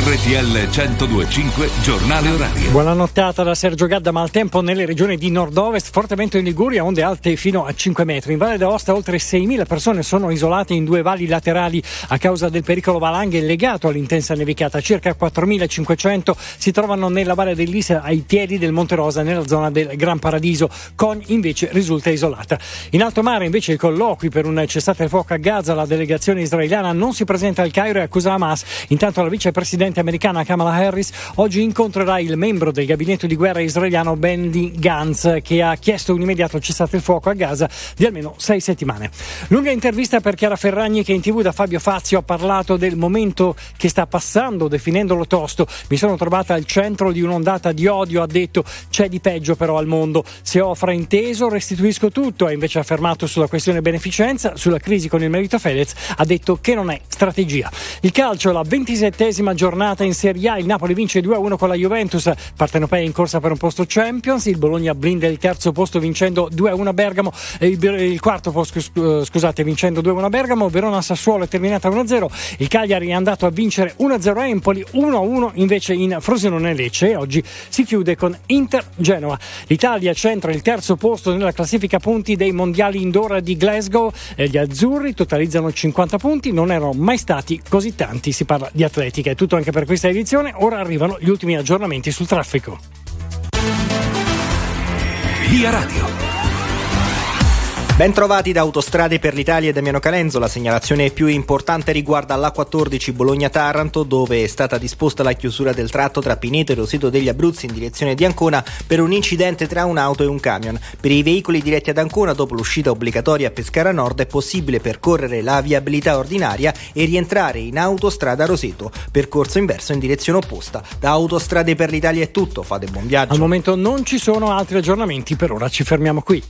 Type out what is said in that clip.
RTL 1025 Giornale Orario. Buona nottata da Sergio Gadda, maltempo nelle regioni di nord-ovest, forte vento in Liguria, onde alte fino a 5 metri. In Valle d'Aosta oltre 6.000 persone sono isolate in due valli laterali a causa del pericolo valanghe legato all'intensa nevicata. Circa 4.500 si trovano nella Valle dell'Isera ai piedi del Monte Rosa nella zona del Gran Paradiso. Con invece risulta isolata. In alto mare invece i colloqui per un cessate il fuoco a Gaza, la delegazione israeliana non si presenta al Cairo e accusa Hamas. Intanto la vicepresidente americana Kamala Harris oggi incontrerà il membro del gabinetto di guerra israeliano Bendy Gantz che ha chiesto un immediato cessate il fuoco a Gaza di almeno sei settimane. Lunga intervista per Chiara Ferragni che in tv da Fabio Fazio ha parlato del momento che sta passando definendolo tosto. Mi sono trovata al centro di un'ondata di odio, ha detto c'è di peggio però al mondo. Se ho frainteso restituisco tutto, ha invece affermato sulla questione beneficenza, sulla crisi con il merito Fedez, ha detto che non è strategia. Il calcio, la ventisettesima giornata in Serie A, il Napoli vince 2-1 con la Juventus, partenopea in corsa per un posto Champions, il Bologna blinda il terzo posto vincendo 2-1 a Bergamo, il, il quarto posto scusate vincendo 2-1 a Bergamo, Verona Sassuolo è terminata 1-0, il Cagliari è andato a vincere 1-0 a Empoli, 1-1 invece in Frosinone Lecce. Oggi si chiude con Inter Genoa. L'Italia centra il terzo posto nella classifica punti dei mondiali indoor di Glasgow. E gli azzurri totalizzano 50 punti, non erano mai stati così tanti, si parla di atletica. È tutto anche per questa edizione, ora arrivano gli ultimi aggiornamenti sul traffico. Via Radio. Bentrovati da Autostrade per l'Italia e Damiano Calenzo. La segnalazione più importante riguarda l'A14 Bologna-Taranto, dove è stata disposta la chiusura del tratto tra Pineto e Roseto degli Abruzzi in direzione di Ancona per un incidente tra un'auto e un camion. Per i veicoli diretti ad Ancona, dopo l'uscita obbligatoria a Pescara Nord, è possibile percorrere la viabilità ordinaria e rientrare in autostrada Roseto. Percorso inverso in direzione opposta. Da Autostrade per l'Italia è tutto. Fate buon viaggio. Al momento non ci sono altri aggiornamenti, per ora ci fermiamo qui.